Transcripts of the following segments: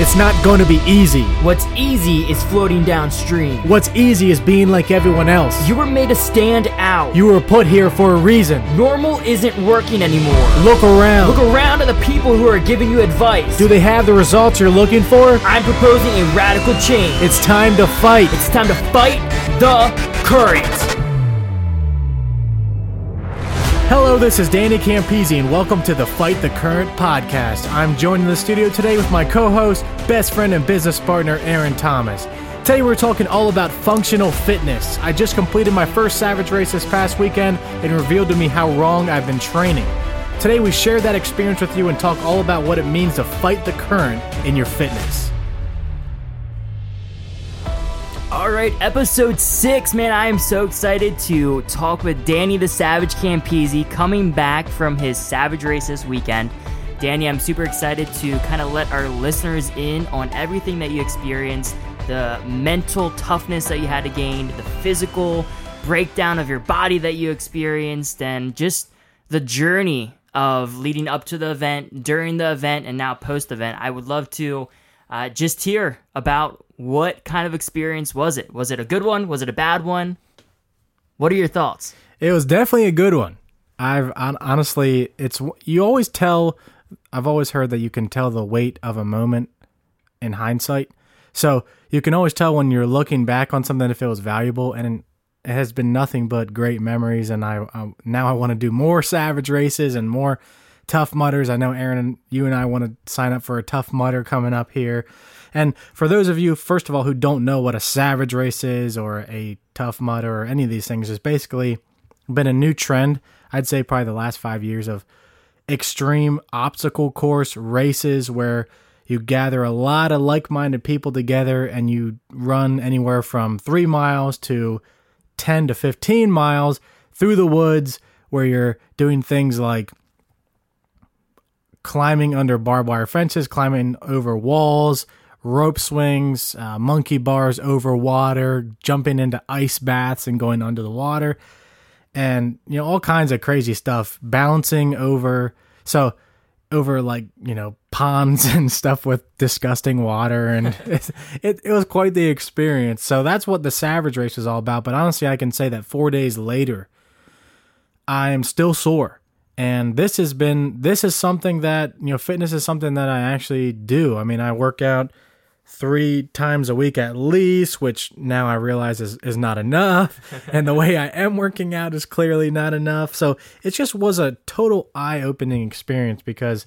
It's not going to be easy. What's easy is floating downstream. What's easy is being like everyone else. You were made to stand out. You were put here for a reason. Normal isn't working anymore. Look around. Look around at the people who are giving you advice. Do they have the results you're looking for? I'm proposing a radical change. It's time to fight. It's time to fight the current. Hello, this is Danny Campese, and welcome to the Fight the Current podcast. I'm joined in the studio today with my co host, best friend, and business partner, Aaron Thomas. Today, we're talking all about functional fitness. I just completed my first Savage race this past weekend and revealed to me how wrong I've been training. Today, we share that experience with you and talk all about what it means to fight the current in your fitness. All right, episode six, man. I am so excited to talk with Danny the Savage Campese coming back from his Savage race this weekend. Danny, I'm super excited to kind of let our listeners in on everything that you experienced the mental toughness that you had to gain, the physical breakdown of your body that you experienced, and just the journey of leading up to the event, during the event, and now post event. I would love to uh, just hear about what kind of experience was it? Was it a good one? Was it a bad one? What are your thoughts? It was definitely a good one. I've honestly, it's you always tell. I've always heard that you can tell the weight of a moment in hindsight. So you can always tell when you're looking back on something if it was valuable, and it has been nothing but great memories. And I, I now I want to do more savage races and more tough mudders. I know Aaron, you and I want to sign up for a tough mudder coming up here. And for those of you, first of all, who don't know what a savage race is or a tough mudder or any of these things, is basically been a new trend. I'd say probably the last five years of extreme obstacle course races where you gather a lot of like minded people together and you run anywhere from three miles to 10 to 15 miles through the woods where you're doing things like climbing under barbed wire fences, climbing over walls, rope swings, uh, monkey bars over water, jumping into ice baths and going under the water, and you know all kinds of crazy stuff. Bouncing over so over like you know ponds and stuff with disgusting water, and it, it it was quite the experience. So that's what the Savage Race is all about. But honestly, I can say that four days later, I am still sore and this has been this is something that you know fitness is something that i actually do i mean i work out three times a week at least, which now I realize is, is not enough. and the way I am working out is clearly not enough. So it just was a total eye opening experience because,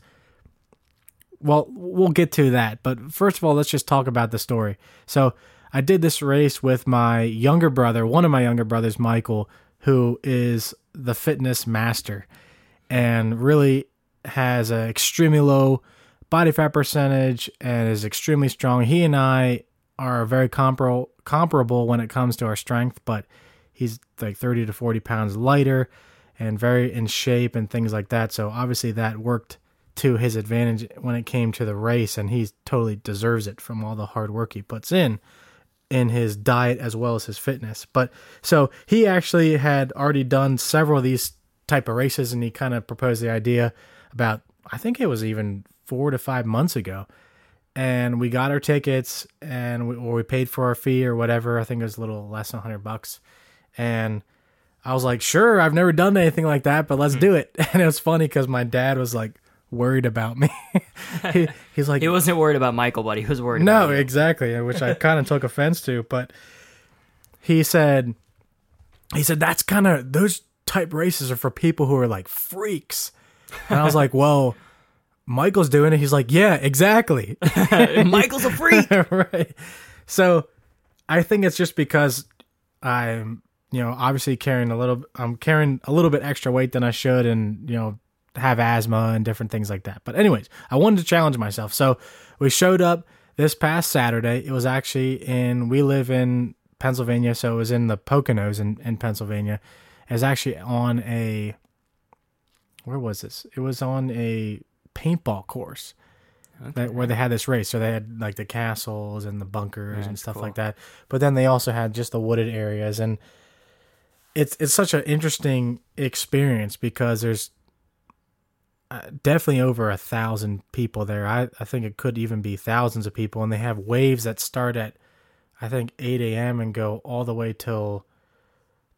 well, we'll get to that. But first of all, let's just talk about the story. So I did this race with my younger brother, one of my younger brothers, Michael, who is the fitness master and really has an extremely low body fat percentage and is extremely strong. He and I are very comparable comparable when it comes to our strength, but he's like 30 to 40 pounds lighter and very in shape and things like that. So obviously that worked to his advantage when it came to the race and he totally deserves it from all the hard work he puts in in his diet as well as his fitness. But so he actually had already done several of these type of races and he kind of proposed the idea about I think it was even four to five months ago. And we got our tickets and we, or we paid for our fee or whatever. I think it was a little less than 100 bucks. And I was like, sure, I've never done anything like that, but let's mm-hmm. do it. And it was funny because my dad was like worried about me. he, he's like, he wasn't worried about Michael, but he was worried. No, exactly, which I kind of took offense to. But he said, he said that's kind of those type races are for people who are like freaks. And I was like, well, Michael's doing it. He's like, yeah, exactly. Michael's a freak. right. So I think it's just because I'm, you know, obviously carrying a little, I'm carrying a little bit extra weight than I should and, you know, have asthma and different things like that. But, anyways, I wanted to challenge myself. So we showed up this past Saturday. It was actually in, we live in Pennsylvania. So it was in the Poconos in, in Pennsylvania. Was actually on a, where was this? It was on a paintball course. Okay. That, where they had this race. So they had like the castles and the bunkers That's and stuff cool. like that. But then they also had just the wooded areas and it's it's such an interesting experience because there's uh, definitely over a thousand people there. I, I think it could even be thousands of people, and they have waves that start at I think 8 a.m. and go all the way till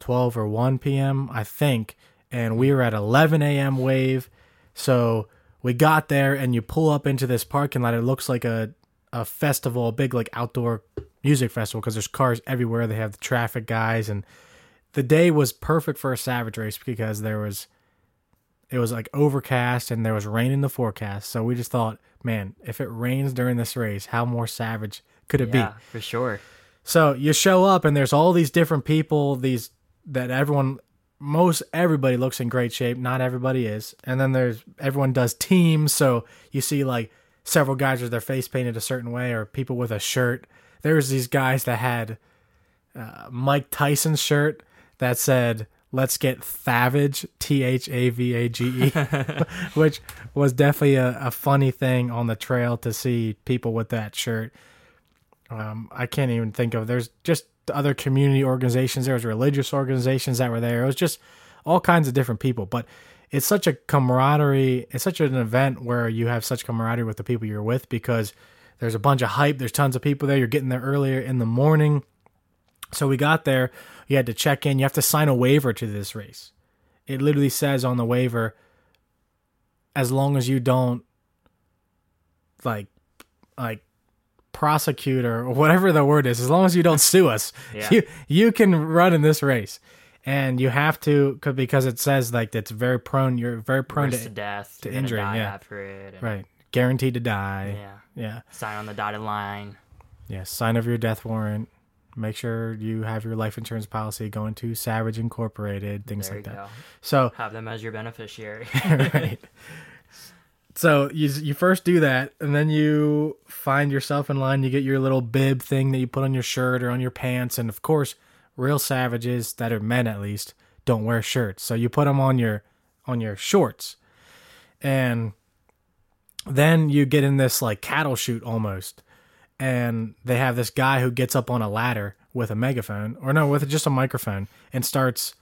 12 or 1 p.m. I think, and we were at 11 a.m. wave, so we got there and you pull up into this parking lot. It looks like a a festival, a big like outdoor music festival because there's cars everywhere. They have the traffic guys, and the day was perfect for a Savage race because there was it was like overcast and there was rain in the forecast. So we just thought, man, if it rains during this race, how more savage could it be? yeah, be? for sure. So you show up and there's all these different people, these that everyone most everybody looks in great shape, not everybody is. And then there's everyone does teams, so you see like several guys with their face painted a certain way or people with a shirt. There's these guys that had uh, Mike Tyson's shirt that said let's get Thavage, T H A V A G E, which was definitely a, a, funny thing on the trail to see people with that shirt. Um, I can't even think of. There's just other community organizations. There was religious organizations that were there. It was just all kinds of different people. But it's such a camaraderie. It's such an event where you have such camaraderie with the people you're with because there's a bunch of hype. There's tons of people there. You're getting there earlier in the morning. So we got there. You had to check in. You have to sign a waiver to this race. It literally says on the waiver, as long as you don't like like prosecute or whatever the word is, as long as you don't sue us, yeah. you you can run in this race. And you have to because it says like it's very prone. You're very prone to, to, death, to injury. yeah, after it. right, guaranteed to die. Yeah, yeah. Sign on the dotted line. Yeah, sign of your death warrant. Make sure you have your life insurance policy going to Savage Incorporated, things there like that. Go. So have them as your beneficiary. right. So you you first do that, and then you find yourself in line. You get your little bib thing that you put on your shirt or on your pants, and of course, real savages that are men at least don't wear shirts. So you put them on your on your shorts, and then you get in this like cattle chute almost, and they have this guy who gets up on a ladder with a megaphone or no with just a microphone and starts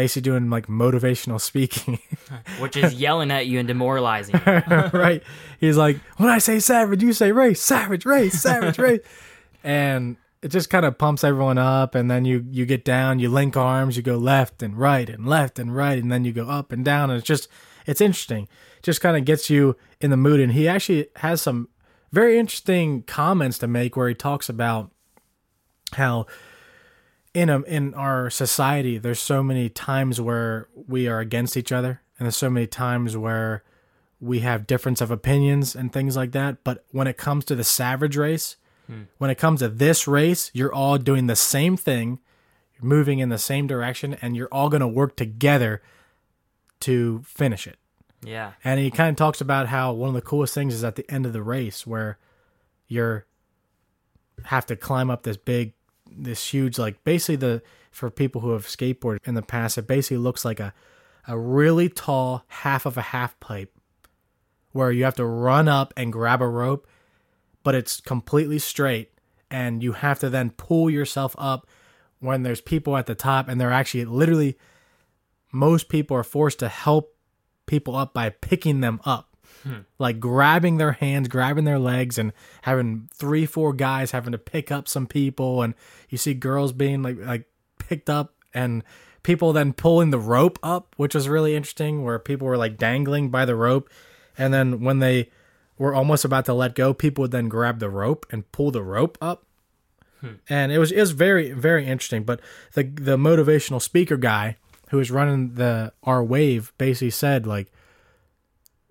basically doing like motivational speaking. Which is yelling at you and demoralizing right. He's like when i say savage you say race. Savage race savage race. And it just kind of pumps everyone up and then you you get down you link arms you go left and right and left and right and then you go up and down and it's just it's interesting. It just kind of gets you in the mood and he actually has some very interesting comments to make where he talks about how in a, in our society there's so many times where we are against each other and there's so many times where we have difference of opinions and things like that but when it comes to the savage race hmm. when it comes to this race you're all doing the same thing you're moving in the same direction and you're all going to work together to finish it yeah. And he kind of talks about how one of the coolest things is at the end of the race where you're have to climb up this big this huge like basically the for people who have skateboarded in the past it basically looks like a a really tall half of a half pipe where you have to run up and grab a rope but it's completely straight and you have to then pull yourself up when there's people at the top and they're actually literally most people are forced to help people up by picking them up. Hmm. Like grabbing their hands, grabbing their legs, and having three, four guys having to pick up some people, and you see girls being like like picked up, and people then pulling the rope up, which was really interesting, where people were like dangling by the rope, and then when they were almost about to let go, people would then grab the rope and pull the rope up. Hmm. And it was it was very very interesting. But the the motivational speaker guy who was running the our wave basically said like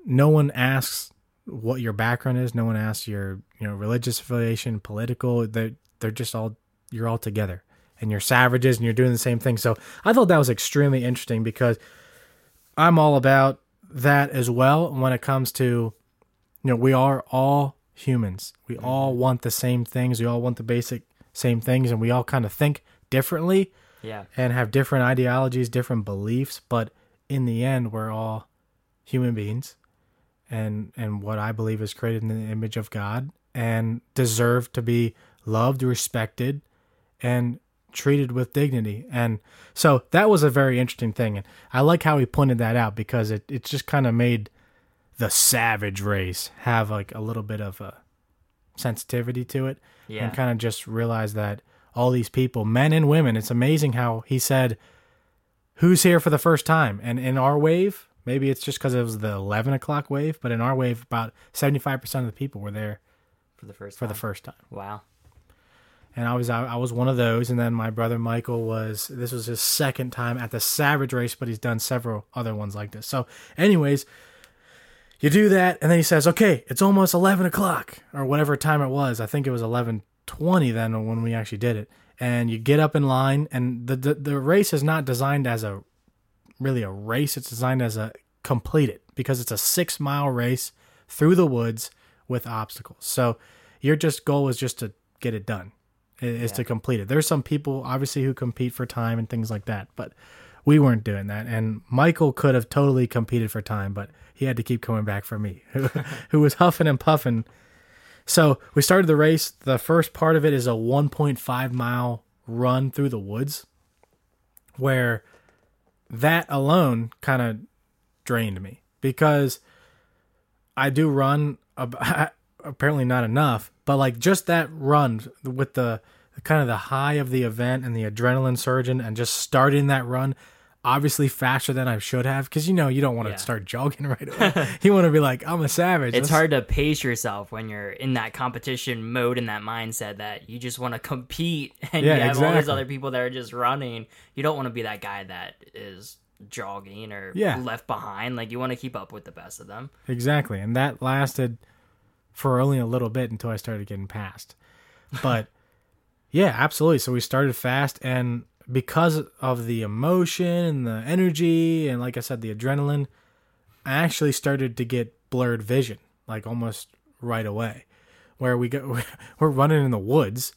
no one asks what your background is. No one asks your you know religious affiliation political. They they're just all you're all together and you're savages and you're doing the same thing. So i thought that was extremely interesting because i'm all about that as well when it comes to you know we are all humans. We mm-hmm. all want the same things. We all want the basic same things and we all kind of think differently yeah. And have different ideologies, different beliefs, but in the end we're all human beings and and what I believe is created in the image of God and deserve to be loved, respected, and treated with dignity. And so that was a very interesting thing. And I like how he pointed that out because it, it just kind of made the savage race have like a little bit of a sensitivity to it. Yeah. And kind of just realize that all these people, men and women, it's amazing how he said, Who's here for the first time? And in our wave, maybe it's just because it was the 11 o'clock wave, but in our wave, about 75% of the people were there for the first for time. the first time Wow. and I was I, I was one of those. And then my brother Michael was this was his second time at the Savage race, but he's done several other ones like this. So, anyways, you do that, and then he says, "Okay, it's almost eleven o'clock or whatever time it was. I think it was eleven twenty then when we actually did it." And you get up in line, and the the, the race is not designed as a really a race. It's designed as a complete it because it's a six mile race through the woods with obstacles. So your just goal is just to get it done, is to complete it. There's some people obviously who compete for time and things like that, but we weren't doing that. And Michael could have totally competed for time, but he had to keep coming back for me, who, who was huffing and puffing. So we started the race. The first part of it is a 1.5 mile run through the woods, where that alone kind of drained me because I do run apparently not enough, but like just that run with the kind of the high of the event and the adrenaline surging and just starting that run obviously faster than I should have because you know you don't want to Yeah. start jogging right away. you want to be like I'm a savage. It's Let's- hard to pace yourself when you're in that competition mode and that mindset that you just want to compete and Yeah, you have all these other people that are just running. You don't want to be that guy that is jogging or Yeah. left behind. Like you want to keep up with the best of them. Exactly. And that lasted for only a little bit until I started getting past. But yeah, absolutely. So we started fast and because of the emotion and the energy and like I said the adrenaline, I actually started to get blurred vision like almost right away. Where we go we're running in the woods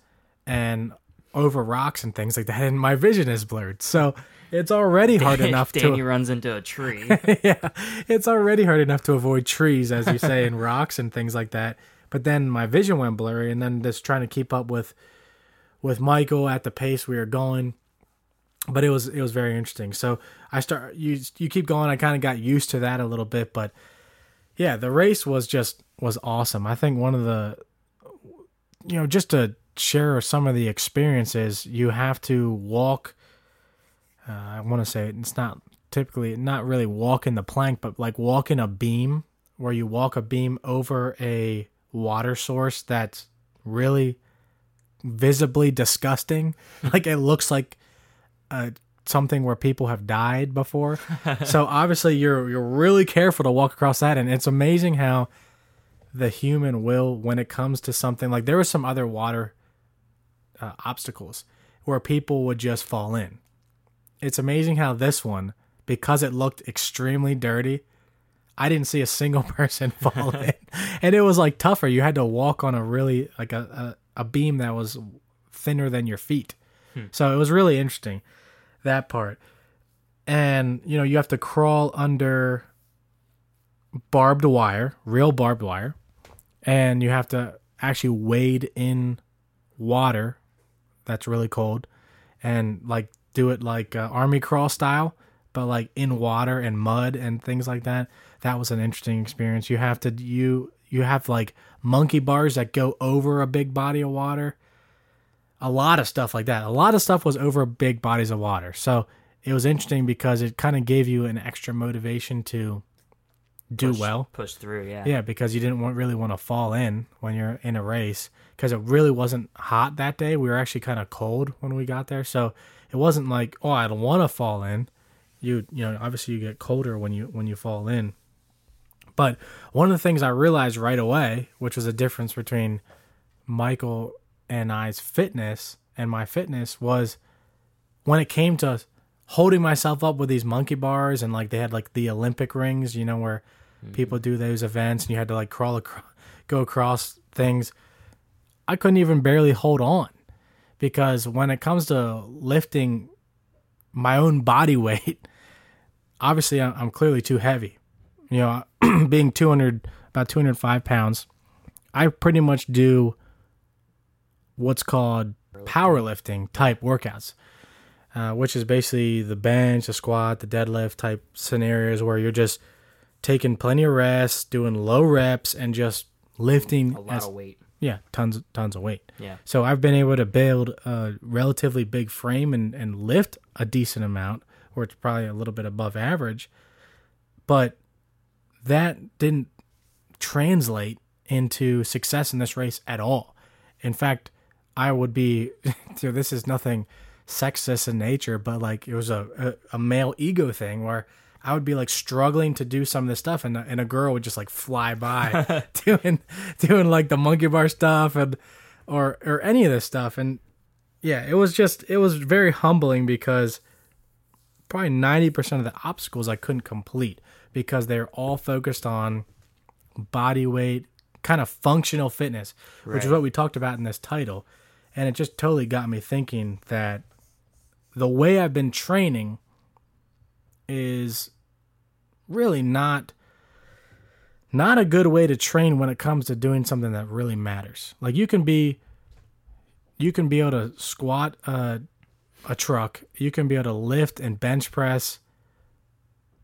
and over rocks and things like that and my vision is blurred. So it's already hard enough to Danny runs into a tree. yeah, it's already hard enough to avoid trees, as you say, and rocks and things like that. But then my vision went blurry, and then just trying to keep up with with Michael at the pace we were going. But it was it was very interesting. So I start you you keep going. I kind of got used to that a little bit, but yeah, the race was just was awesome. I think one of the you know just to share some of the experiences, you have to walk uh, I want to say it's not typically not really walking the plank, but like walking a beam where you walk a beam over a water source that's really visibly disgusting. like it looks like uh, something where people have died before. so obviously you're you're really careful to walk across that, and it's amazing how the human will when it comes to something like there were some other water uh, obstacles where people would just fall in. It's amazing how this one, because it looked extremely dirty, I didn't see a single person fall in, and it was like tougher. You had to walk on a really like a a, a beam that was thinner than your feet, so it was really interesting that part. And you know you have to crawl under barbed wire, real barbed wire, and you have to actually wade in water that's really cold and like do it like uh, army crawl style but like in water and mud and things like that that was an interesting experience you have to you you have like monkey bars that go over a big body of water a lot of stuff like that a lot of stuff was over big bodies of water so it was interesting because it kind of gave you an extra motivation to do Push- well Push through, yeah. yeah, because you didn't want, really want to fall in when you're in a race because it really wasn't hot that day. We were actually kind of cold when we got there, so it wasn't like oh I don't want to fall in. You you know obviously you get colder when you when you fall in. But one of the things I realized right away, which was a difference between Michael and I's fitness and my fitness, was when it came to holding myself up with these monkey bars and like they had like the Olympic rings, you know, where mm-hmm. people do those events and you had to like crawl across, go across things. I couldn't even barely hold on because when it comes to lifting my own body weight, obviously I'm I'm clearly too heavy. You know, being 200, about 205 pounds, I pretty much do what's called powerlifting type workouts, uh, which is basically the bench, the squat, the deadlift type scenarios where you're just taking plenty of rest, doing low reps, and just lifting A lot as- of weight. yeah, tons tons of weight. Yeah. So I've been able to build a relatively big frame and, and lift a decent amount, or it's probably a little bit above average. But that didn't translate into success in this race at all. In fact, I would be dude, this is nothing sexist in nature, but like it was a, a, a male ego thing where I would be like struggling to do some of this stuff and, and a girl would just like fly by doing doing like the monkey bar stuff and or or any of this stuff and yeah, it was just it was very humbling because probably 90% of the obstacles I couldn't complete because they're all focused on body weight, kind of functional fitness, which is what we talked about in this title. And it just totally got me thinking that the way I've been training is really not not a good way to train when it comes to doing something that really matters. Like you can be you can be able to squat uh, a truck, you can be able to lift and bench press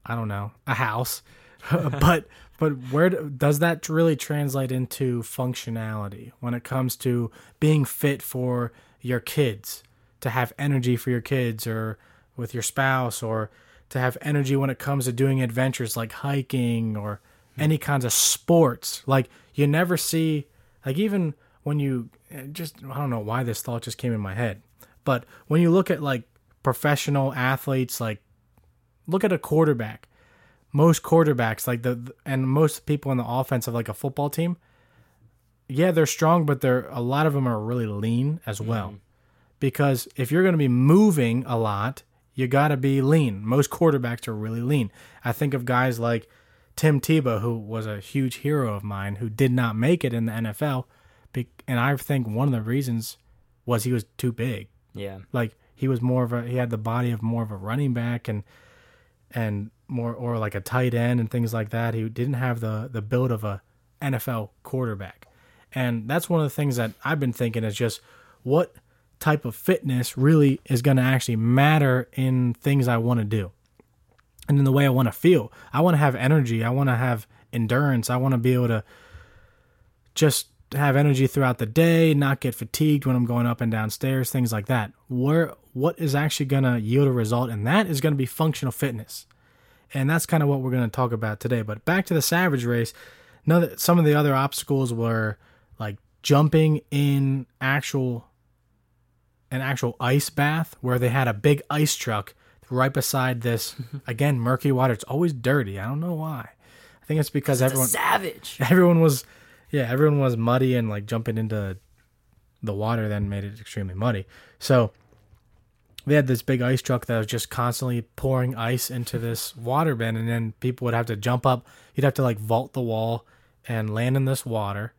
I don't know, a house. but but where do- does that really translate into functionality when it comes to being fit for your kids, to have energy for your kids or with your spouse or to have energy when it comes to doing adventures like hiking or any kinds of sports. Like you never see like even when you eh, just I don't know why this thought just came in my head. But when you look at like professional athletes like look at a quarterback. Most quarterbacks, like the and most people in the offense of like a football team, yeah, they're strong, but they're a lot of them are really lean as well. Mm-hmm. Because if you're going to be moving a lot, you got to be lean. Most quarterbacks are really lean. I think of guys like Tim Tebow, who was a huge hero of mine, who did not make it in the NFL, and I think one of the reasons was he was too big Yeah. like he was more of a he had the body of more of a running back and and more or like a tight end and things like that. He didn't have the the build of a NFL quarterback. And that's one of the things that I've been thinking is just what type of fitness really is going to actually matter in things I want to do. And in the way I want to feel. I want to have energy, I want to have endurance, I want to be able to just have energy throughout the day, not get fatigued when I'm going up and down stairs, things like that. Where what is actually going to yield a result and that is going to be functional fitness. And that's kind of what we're going to talk about today. But back to the Savage race, know that some of the other obstacles were like jumping in actual an actual ice bath where they had a big ice truck right beside this again murky water. It's always dirty. I don't know why. I think it's because It's everyone savage. everyone was yeah everyone was muddy and like jumping into the water then made it extremely muddy so they had this big ice truck that was just constantly pouring ice into this water bin and then people would have to jump up. You'd have to like vault the wall and land in this water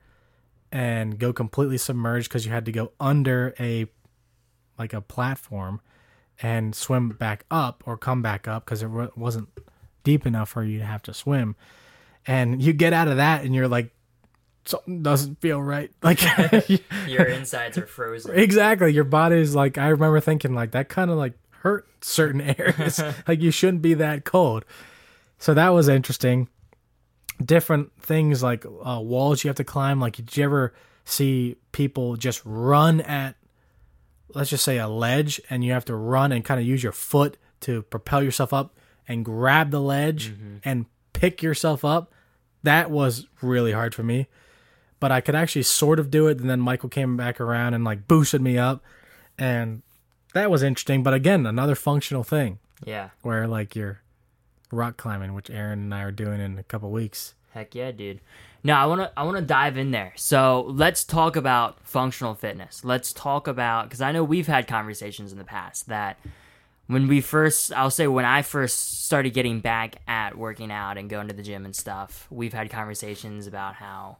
and go completely submerged because you had to go under a like a platform and swim back up or come back up because it wasn't deep enough for you to have to swim. And you get out of that and you're like something doesn't feel right. Like Your insides are frozen. exactly. Your body's like i remember thinking like that kind of like hurt certain areas. Like you shouldn't be that cold. So that was interesting. Different things like uh, walls you have to climb. Like did you ever see people just run at let's just say a ledge and you have to run and kind of use your foot to propel yourself up and grab the ledge and pick yourself up? That was really hard for me but I could actually sort of do it. And then Michael came back around and like boosted me up, and that was interesting. But again, another functional thing Yeah. where like you're rock climbing, which Aaron and I are doing in a couple weeks. Heck yeah, dude. No, I want to I want to dive in there. So, let's talk about functional fitness. Let's talk about cuz I know we've had conversations in the past that when we first I'll say when I first started getting back at working out and going to the gym and stuff, we've had conversations about how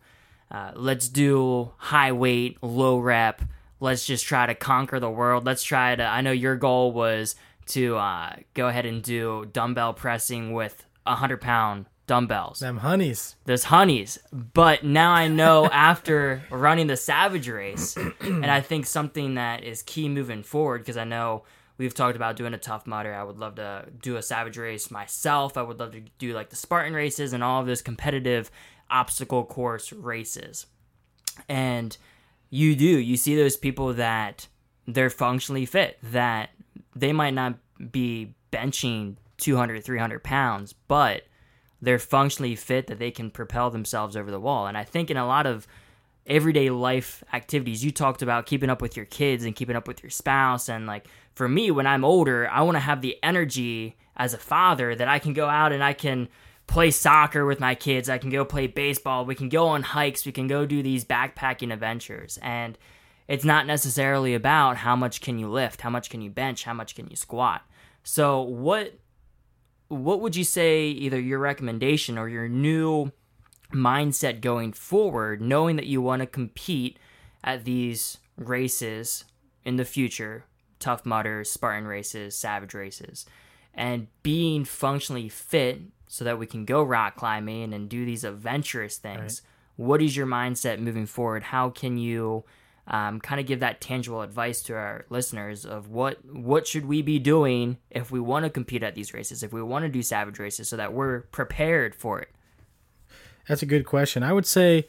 uh, let's do high weight, low rep. Let's just try to conquer the world. Let's try to. I know your goal was to uh, go ahead and do dumbbell pressing with a hundred pound dumbbells. Them honeys. Those honeys. But now I know after running the Savage race, and I think something that is key moving forward because I know we've talked about doing a tough mudder. I would love to do a Savage race myself. I would love to do like the Spartan races and all of those competitive obstacle course races. And you do, you see those people that they're functionally fit, that they might not be benching 200, 300 pounds, but they're functionally fit that they can propel themselves over the wall. And I think in a lot of everyday life activities, you talked about keeping up with your kids and keeping up with your spouse. And like for me, when I'm older, I want to have the energy as a father that I can go out and I can play soccer with my kids. I can go play baseball. We can go on hikes. We can go do these backpacking adventures. And it's not necessarily about how much can you lift, how much can you bench, how much can you squat. So what what would you say either your recommendation or your new mindset going forward, knowing that you want to compete at these races in the future, tough mudders, Spartan races, savage races, and being functionally fit so that we can go rock climbing and do these adventurous things. Right. What is your mindset moving forward? How can you um, kind of give that tangible advice to our listeners of what what should we be doing if we want to compete at these races, if we want to do savage races, so that we're prepared for it. That's a good question. I would say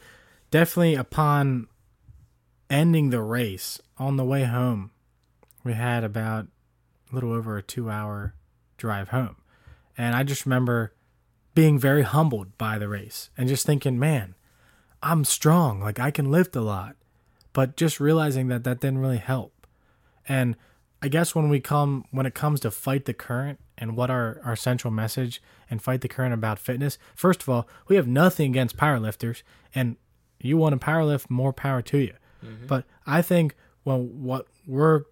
definitely upon ending the race on the way home, we had about a little over a two hour drive home. And I just remember being very humbled by the race and just thinking, man, I'm strong. Like I can lift a lot but just realizing that that didn't really help. And I guess when we come when it comes to fight the current and what our our central message and fight the current about fitness, first of all, we have nothing against powerlifters and you want to powerlift, more power to you. Mm-hmm. But I think well what we're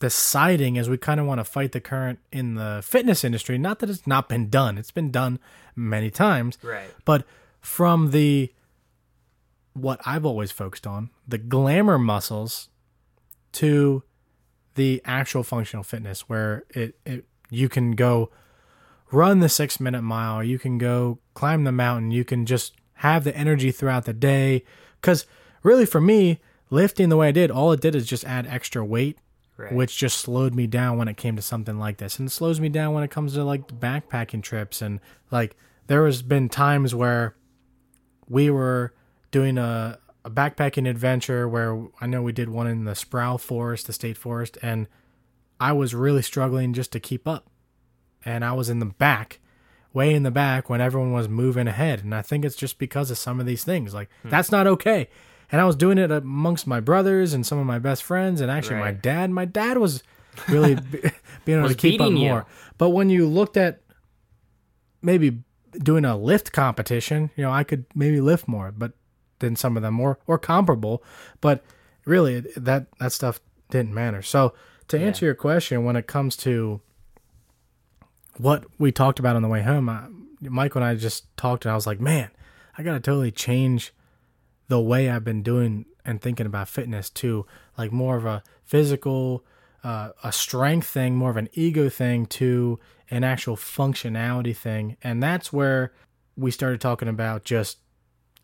deciding is we kind of want to fight the current in the fitness industry. Not that it's not been done; it's been done many times. Right. But from the what I've always focused on the glamour muscles to the actual functional fitness where it, it you can go run the six minute mile you can go climb the mountain you can just have the energy throughout the day because really for me lifting the way i did all it did is just add extra weight right. which just slowed me down when it came to something like this and it slows me down when it comes to like backpacking trips and like there has been times where we were doing a, a backpacking adventure where I know we did one in the Sproul Forest, the state forest, and I was really struggling just to keep up. And I was in the back, way in the back when everyone was moving ahead. And I think it's just because of some of these things. Like, hmm. that's not okay. And I was doing it amongst my brothers and some of my best friends, and actually right. my dad. My dad was really being able to keep up more. But when you looked at maybe doing a lift competition, you know, I could maybe lift more, but than some of them or or comparable but really that that stuff didn't matter so to answer yeah. your question when it comes to what we talked about on the way home I, michael and i just talked and i was like man i gotta totally change the way i've been doing and thinking about fitness to like more of a physical uh, a strength thing more of an ego thing to an actual functionality thing and that's where we started talking about just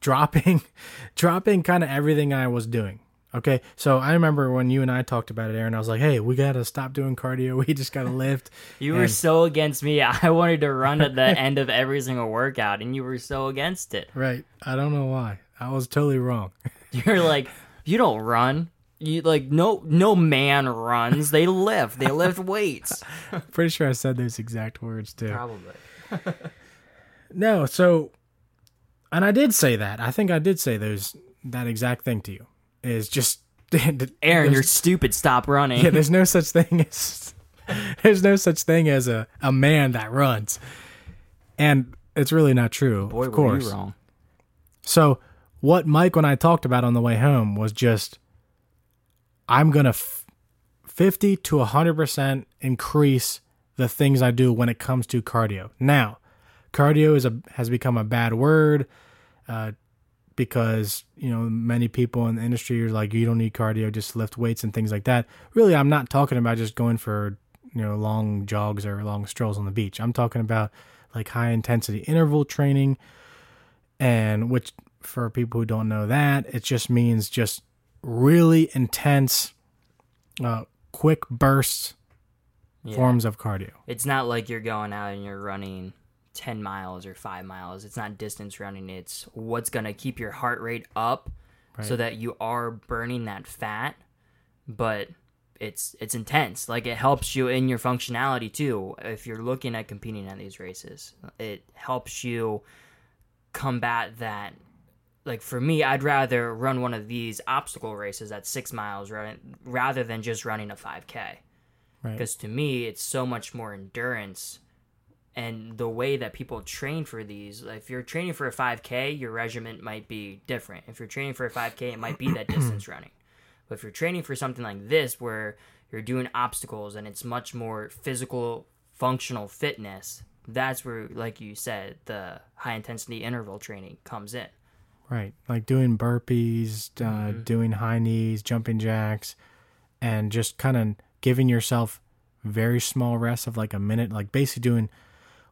dropping dropping kind of everything I was doing. Okay, so I remember when you and I talked about it, Aaron. I was like, "Hey, we gotta stop doing cardio. We just gotta lift." you and... were so against me. I wanted to run at the end of every single workout, and you were so against it. Right. I don't know why. I was totally wrong. You're like, you don't run. You like no no man runs. They lift. They lift weights. Pretty sure I said those exact words too. Probably. no, so and I did say that. I think I did say those that exact thing to you. Is just Aaron, you're stupid. Stop running. Yeah, there's no such thing as there's no such thing as a, a man that runs, and it's really not true. Boy, of course. were you wrong. So what Mike and I talked about on the way home was just I'm gonna f- fifty to hundred percent increase the things I do when it comes to cardio. Now, cardio is a has become a bad word uh, because you know many people in the industry are like you don't need cardio just lift weights and things like that really i'm not talking about just going for you know long jogs or long strolls on the beach i'm talking about like high intensity interval training. And which, for people who don't know that, it just means just really intense, uh, quick bursts Yeah. forms of cardio. It's not like you're going out and you're running 10 miles or 5 miles. It's not distance running. It's what's going to keep your heart rate up so that you are burning that fat, but it's it's intense. Like it helps you in your functionality too. If you're looking at competing at these races, it helps you combat that like for me, I'd rather run one of these obstacle races at 6 miles ra- rather than just running a 5k Right. because to me it's so much more endurance and the way that people train for these. If you're training for a 5k your regiment might be different. If you're training for a 5k it might be that distance running. But if you're training for something like this where you're doing obstacles and it's much more physical functional fitness that's where like you said the high intensity interval training comes in Right. Like doing burpees, uh, doing high knees, jumping jacks, and just kind of giving yourself very small rests of like a minute, like basically doing,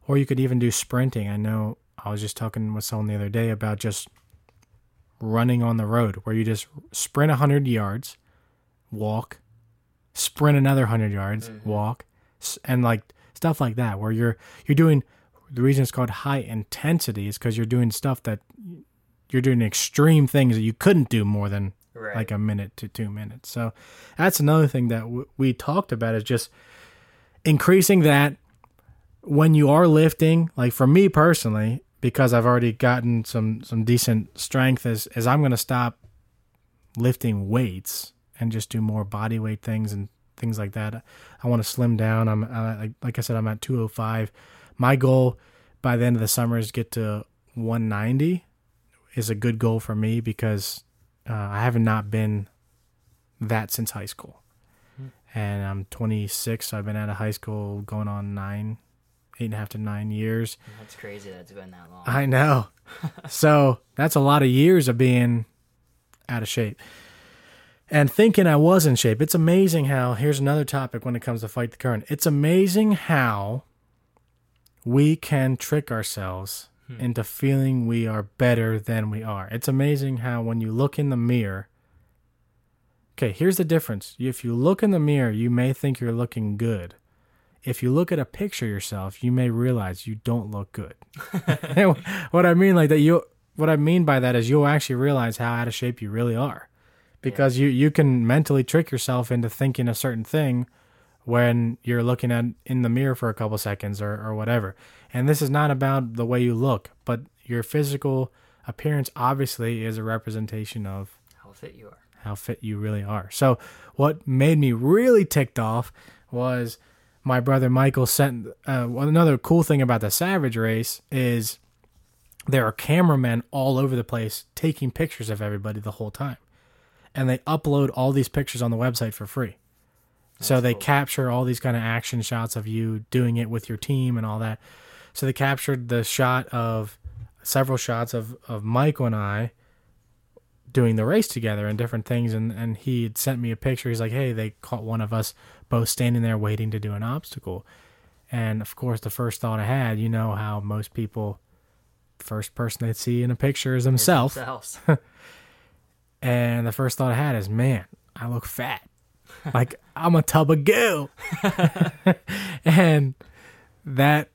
or you could even do sprinting. I know I was just talking with someone the other day about just running on the road where you just sprint 100 yards, walk, sprint another 100 yards, walk, and like stuff like that where you're you're doing the reason it's called high intensity is because you're doing stuff that you're doing extreme things that you couldn't do more than Right. like a minute to two minutes. So that's another thing that w- we talked about is just increasing that when you are lifting. Like for me personally, because I've already gotten some some decent strength, is is I'm going to stop lifting weights and just do more body weight things and things like that. I want to slim down. I'm uh, like like I said, I'm at 205. My goal by the end of the summer is get to 190 is a good goal for me because uh, I have not been that since high school. And I'm 26, so I've been out of high school going on nine, eight and a half to nine years. that's crazy that's been that long I know. so that's a lot of years of being out of shape. And thinking I was in shape. It's amazing how, here's another topic when it comes to fight the current. It's amazing how we can trick ourselves Hmm. into feeling we are better than we are. It's amazing how when you look in the mirror, okay, here's the difference. If you look in the mirror, you may think you're looking good. If you look at a picture yourself, you may realize you don't look good. what I mean, like that, you. What I mean by that is you'll actually realize how out of shape you really are, because you you can mentally trick yourself into thinking a certain thing when you're looking at in the mirror for a couple seconds or, or whatever. And this is not about the way you look, but your physical appearance obviously is a representation of how fit you are how fit you really are. So what made me really ticked off was my brother Michael sent uh, well, another cool thing about the Savage race is there are cameramen all over the place taking pictures of everybody the whole time. And they upload all these pictures on the website for free. so they capture all these kind of action shots of you doing it with your team and all that. So they captured the shot of several shots of, of Michael and I doing the race together and different things. And and he had sent me a picture. He's like hey they caught one of us both standing there waiting to do an obstacle. And of course the first thought i had you know how most people first person they see in a picture is themselves. Themselves. And the first thought i had is man i look fat. Like i'm a tub of goo. And that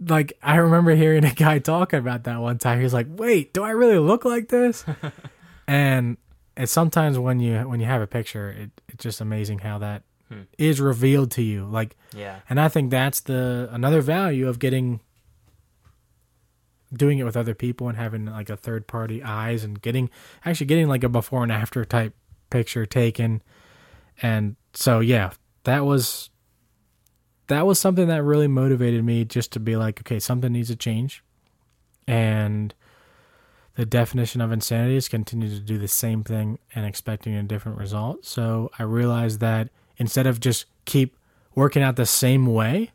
like I remember hearing a guy talking about that one time. He was like, "Wait, do I really look like this?" and it's sometimes when you when you have a picture, it, it's just amazing how that hmm. is revealed to you. Like, yeah and I think that's the another value of getting doing it with other people and having like a third party eyes and getting actually getting like a before and after type picture taken. And so yeah, that was that was something that really motivated me just to be like, okay, something needs to change. And the definition of insanity is continue to do the same thing and expecting a different result. So I realized that instead of just keep working out the same way,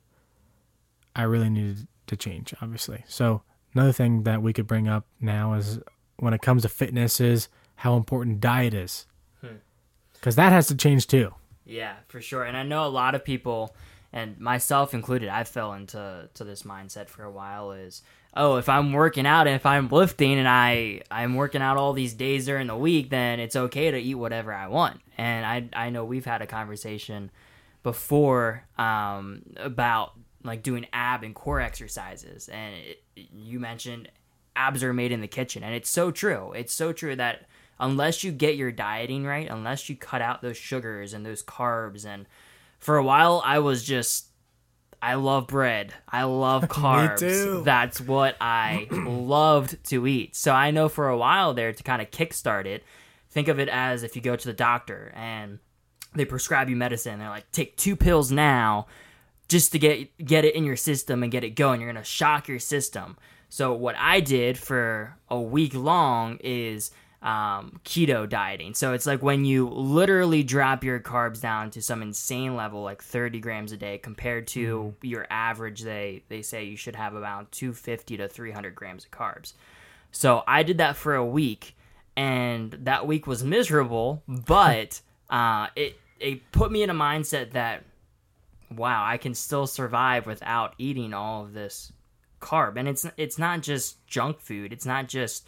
I really needed to change, obviously. So another thing that we could bring up now is when it comes to fitness is how important diet is. Hmm. Because that has to change too. Yeah, for sure. And I know a lot of people, and myself included, I fell into to this mindset for a while. Is oh, if I'm working out and if I'm lifting and I I'm working out all these days during the week, then it's okay to eat whatever I want. And I I know we've had a conversation before um, about like doing ab and core exercises, and it, you mentioned abs are made in the kitchen, and it's so true. It's so true that unless you get your dieting right, unless you cut out those sugars and those carbs and for a while I was just I love bread. I love carbs. That's what I loved to eat. So I know for a while there to kind of kickstart it, think of it as if you go to the doctor and they prescribe you medicine. They're like, take two pills now just to get get it in your system and get it going. You're gonna shock your system. So what I did for a week long is um, keto dieting. So it's like when you literally drop your carbs down to some insane level, like 30 grams a day, compared to mm. your average. They they say you should have about 250 to 300 grams of carbs. So I did that for a week, and that week was miserable, but uh, it it put me in a mindset that wow, I can still survive without eating all of this carb. And it's it's not just junk food. It's not just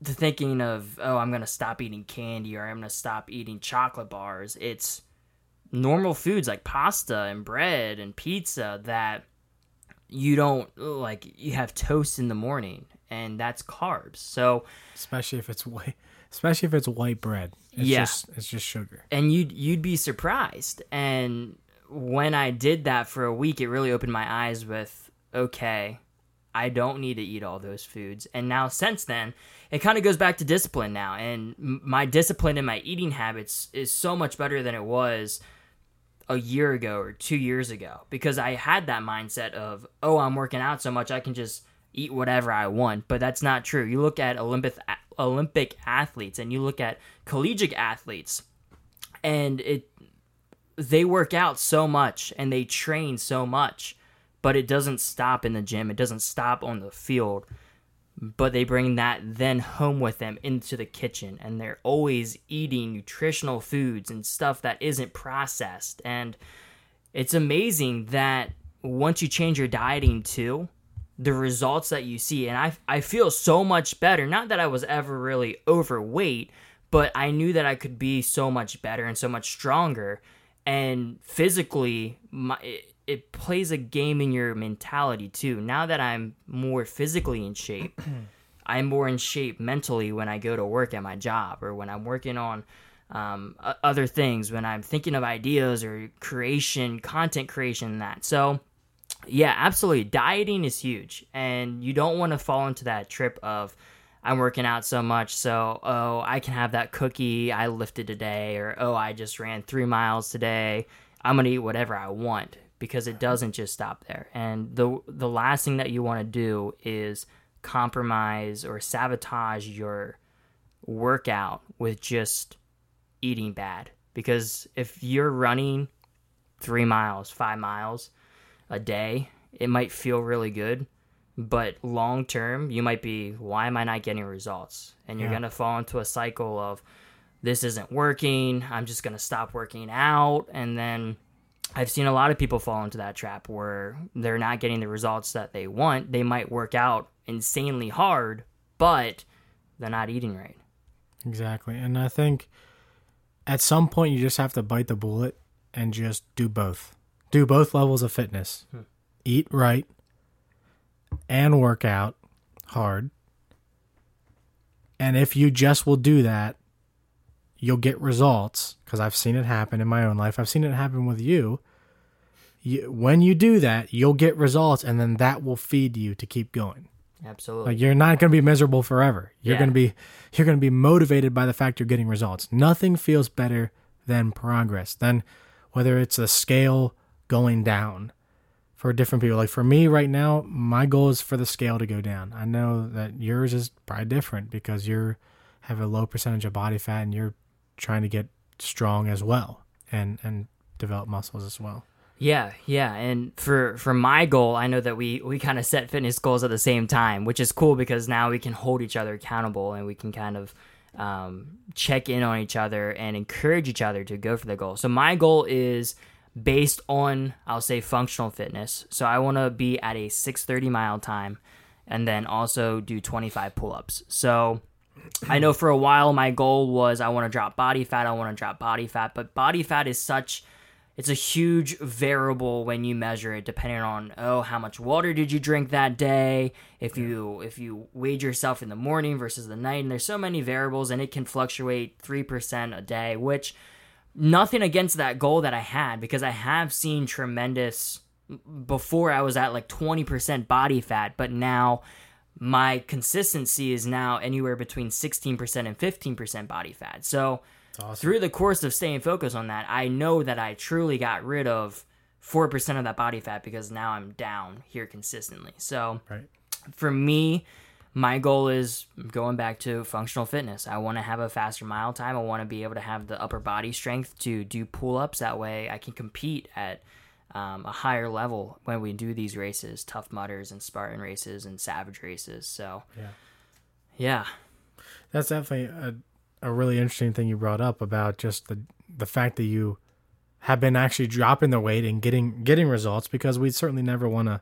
the thinking of oh i'm going to stop eating candy or i'm going to stop eating chocolate bars. It's normal foods like pasta and bread and pizza that you don't like you have toast in the morning and that's carbs. So especially if it's white especially if it's white bread. It's yeah. just, it's just sugar. And you'd you'd be surprised. And when i did that for a week it really opened my eyes with okay i don't need to eat all those foods. And now since then it kind of goes back to discipline now. And my discipline and my eating habits is so much better than it was a year ago or two years ago. Because i had that mindset of oh i'm working out so much i can just eat whatever i want. But that's not true. You look at olympic olympic athletes and you look at collegiate athletes and it they work out so much and they train so much but it doesn't stop in the gym. It doesn't stop on the field but they bring that then home with them into the kitchen and they're always eating nutritional foods and stuff that isn't processed. And it's amazing that once you change your dieting too the results that you see and I I feel so much better. Not that I was ever really overweight but I knew that I could be so much better and so much stronger. And physically my it plays a game in your mentality too. Now that I'm more physically in shape, I'm more in shape mentally when I go to work at my job or when I'm working on um, other things, when I'm thinking of ideas or creation, content creation, and that. So, yeah, absolutely. Dieting is huge. And you don't want to fall into that trip of, I'm working out so much, so, oh, I can have that cookie I lifted today, or, oh, I just ran three miles today. I'm to eat whatever I want because it uh-huh. doesn't just stop there. And the the last thing that you want to do is compromise or sabotage your workout with just eating bad. Because if you're running 3 miles, 5 miles a day, it might feel really good, but long term, you might be why am I not getting results? And you're yeah. going to fall into a cycle of this isn't working. I'm just going to stop working out and then I've seen a lot of people fall into that trap where they're not getting the results that they want. They might work out insanely hard, but they're not eating right. Exactly. And I think at some point you just have to bite the bullet and just do both. Do both levels of fitness. Hmm. Eat right and work out hard. And if you just will do that, you'll get results because I've seen it happen in my own life. I've seen it happen with you. You. When you do that, you'll get results, and then that will feed you to keep going. Absolutely. Like you're not going to be miserable forever. You're yeah. going to be you're going to be motivated by the fact you're getting results. Nothing feels better than progress. Than whether it's a scale going down for different people. Like for me right now, my goal is for the scale to go down. I know that yours is probably different because you're have a low percentage of body fat and you're trying to get strong as well and and develop muscles as well. Yeah, yeah, and for for my goal, I know that we we kind of set fitness goals at the same time, which is cool because now we can hold each other accountable and we can kind of um, check in on each other and encourage each other to go for the goal. So my goal is based on I'll say functional fitness. So I want to be at a 6:30 mile time and then also do 25 pull-ups. So I know for a while my goal was I want to drop body fat, I want to drop body fat, but body fat is such it's a huge variable when you measure it depending on oh how much water did you drink that day? If you if you weighed yourself in the morning versus the night and there's so many variables and it can fluctuate 3% a day which nothing against that goal that I had because I have seen tremendous before I was at like 20% body fat but now my consistency is now anywhere between 16% and 15% body fat. So awesome. through the course of staying focused on that, I know that I truly got rid of 4% of that body fat because now I'm down here consistently. So right. for me, my goal is going back to functional fitness. I want to have a faster mile time. I want to be able to have the upper body strength to do pull ups. That way I can compete at um, a higher level when we do these races, Tough Mudders and Spartan races and savage races. So, yeah. Yeah. That's definitely a, a really interesting thing you brought up about just the the fact that you have been actually dropping the weight and getting getting results because we certainly never want to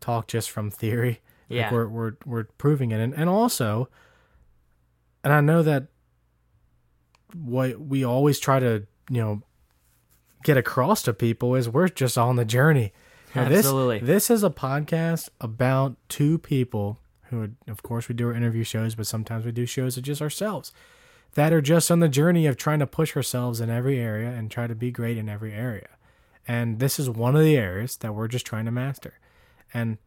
talk just from theory. Yeah, like we're we're we're proving it, and and also, and I know that what we always try to you know get across to people is we're just on the journey. Absolutely, this, this is a podcast about two people who, of course, we do our interview shows, but sometimes we do shows of just ourselves that are just on the journey of trying to push ourselves in every area and try to be great in every area. And this is one of the areas that we're just trying to master. And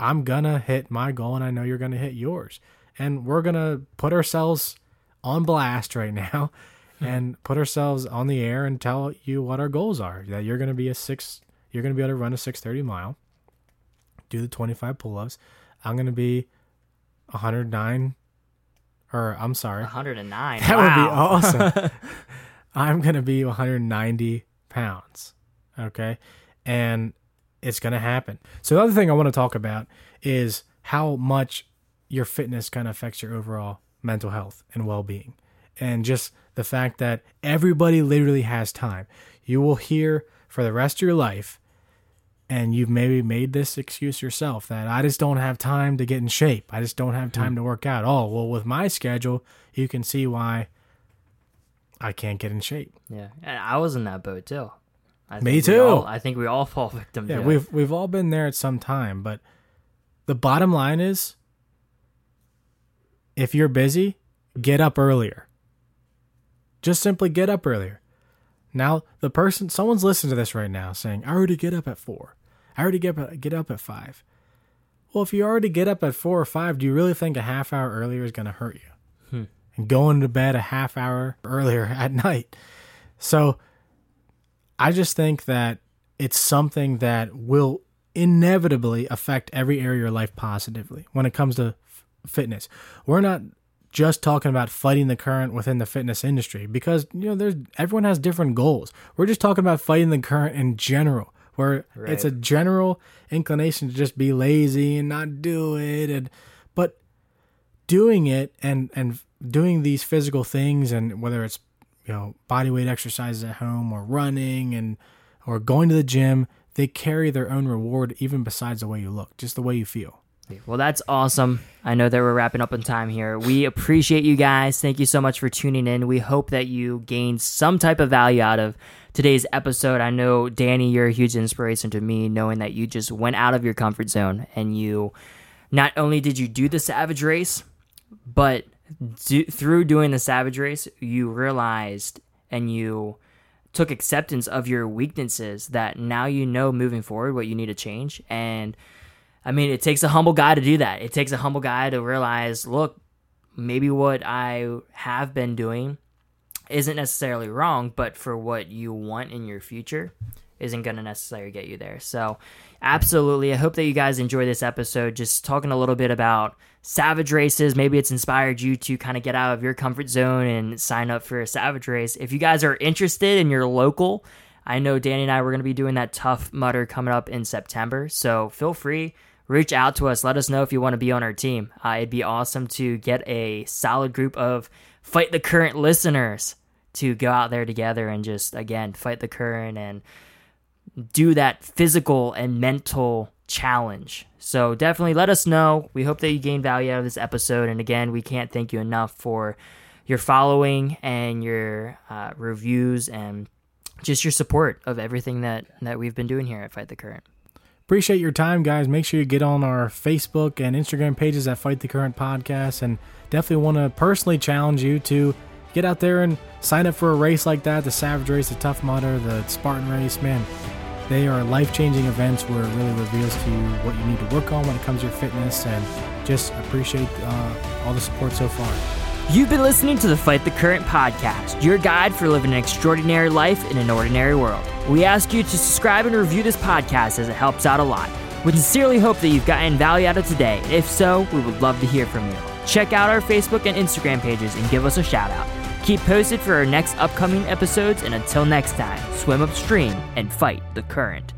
I'm going to hit my goal, and I know you're going to hit yours. And we're going to put ourselves on blast right now hmm. and put ourselves on the air and tell you what our goals are. That you're going to be a six, you're going to be able to run a 630 mile, do the 25 pull ups, I'm going to be 109 or I'm sorry. 109. That wow. would be awesome. I'm going to be 190 pounds. Okay. And it's going to happen. So, the other thing I want to talk about is how much your fitness kind of affects your overall mental health and well being. And just the fact that everybody literally has time. You will hear for the rest of your life and you've maybe made this excuse yourself that I just don't have time to get in shape. I just don't have hmm. time to work out. Oh, well, with my schedule, you can see why I can't get in shape. Yeah, and I was in that boat too. I Me too. All, I think we all fall victim. Yeah, we've it. we've all been there at some time, but the bottom line is, if you're busy, get up earlier. Just simply get up earlier. Now, the person, someone's listening to this right now saying, I already get up at four. I already get up, get up at five. Well, if you already get up at four or five, do you really think a half hour earlier is going to hurt you? Hmm. And going to bed a half hour earlier at night. So I just think that it's something that will inevitably affect every area of your life positively when it comes to f- fitness. We're not just talking about fighting the current within the fitness industry because you know there's everyone has different goals. We're just talking about fighting the current in general where right. it's a general inclination to just be lazy and not do it and but doing it and and doing these physical things and whether it's you know body weight exercises at home or running and or going to the gym they carry their own reward even besides the way you look just the way you feel well, that's awesome. I know that we're wrapping up on time here. We appreciate you guys. Thank you so much for tuning in. We hope that you gained some type of value out of today's episode. I know, Danny, you're a huge inspiration to me, knowing that you just went out of your comfort zone and you not only did you do the Savage Race, but do, through doing the Savage Race, you realized and you took acceptance of your weaknesses that now you know moving forward what you need to change. And I mean, it takes a humble guy to do that. It takes a humble guy to realize, look, maybe what I have been doing isn't necessarily wrong, but for what you want in your future isn't going to necessarily get you there. So, absolutely. I hope that you guys enjoy this episode. Just talking a little bit about savage races. Maybe it's inspired you to kind of get out of your comfort zone and sign up for a savage race. If you guys are interested and you're local, I know Danny and I were going to be doing that tough mudder coming up in September. So, feel free reach out to us. Let us know if you want to be on our team. Uh, it'd be awesome to get a solid group of fight the current listeners to go out there together and just again fight the current and do that physical and mental challenge. So definitely let us know. We hope that you gain value out of this episode. And again, we can't thank you enough for your following and your uh, reviews and just your support of everything that that we've been doing here at Fight the Current. Appreciate your time, guys. Make sure you get on our Facebook and Instagram pages at Fight the Current Podcast, and definitely want to personally challenge you to get out there and sign up for a race like that the Savage Race, the Tough Mudder, the Spartan Race. Man, they are life changing events where it really reveals to you what you need to work on when it comes to your fitness, and just appreciate uh, all the support so far. You've been listening to the Fight the Current podcast, your guide for living an extraordinary life in an ordinary world. We ask you to subscribe and review this podcast as it helps out a lot. We sincerely hope that you've gotten value out of today. If so, we would love to hear from you. Check out our Facebook and Instagram pages and give us a shout out. Keep posted for our next upcoming episodes, and until next time, swim upstream and fight the current.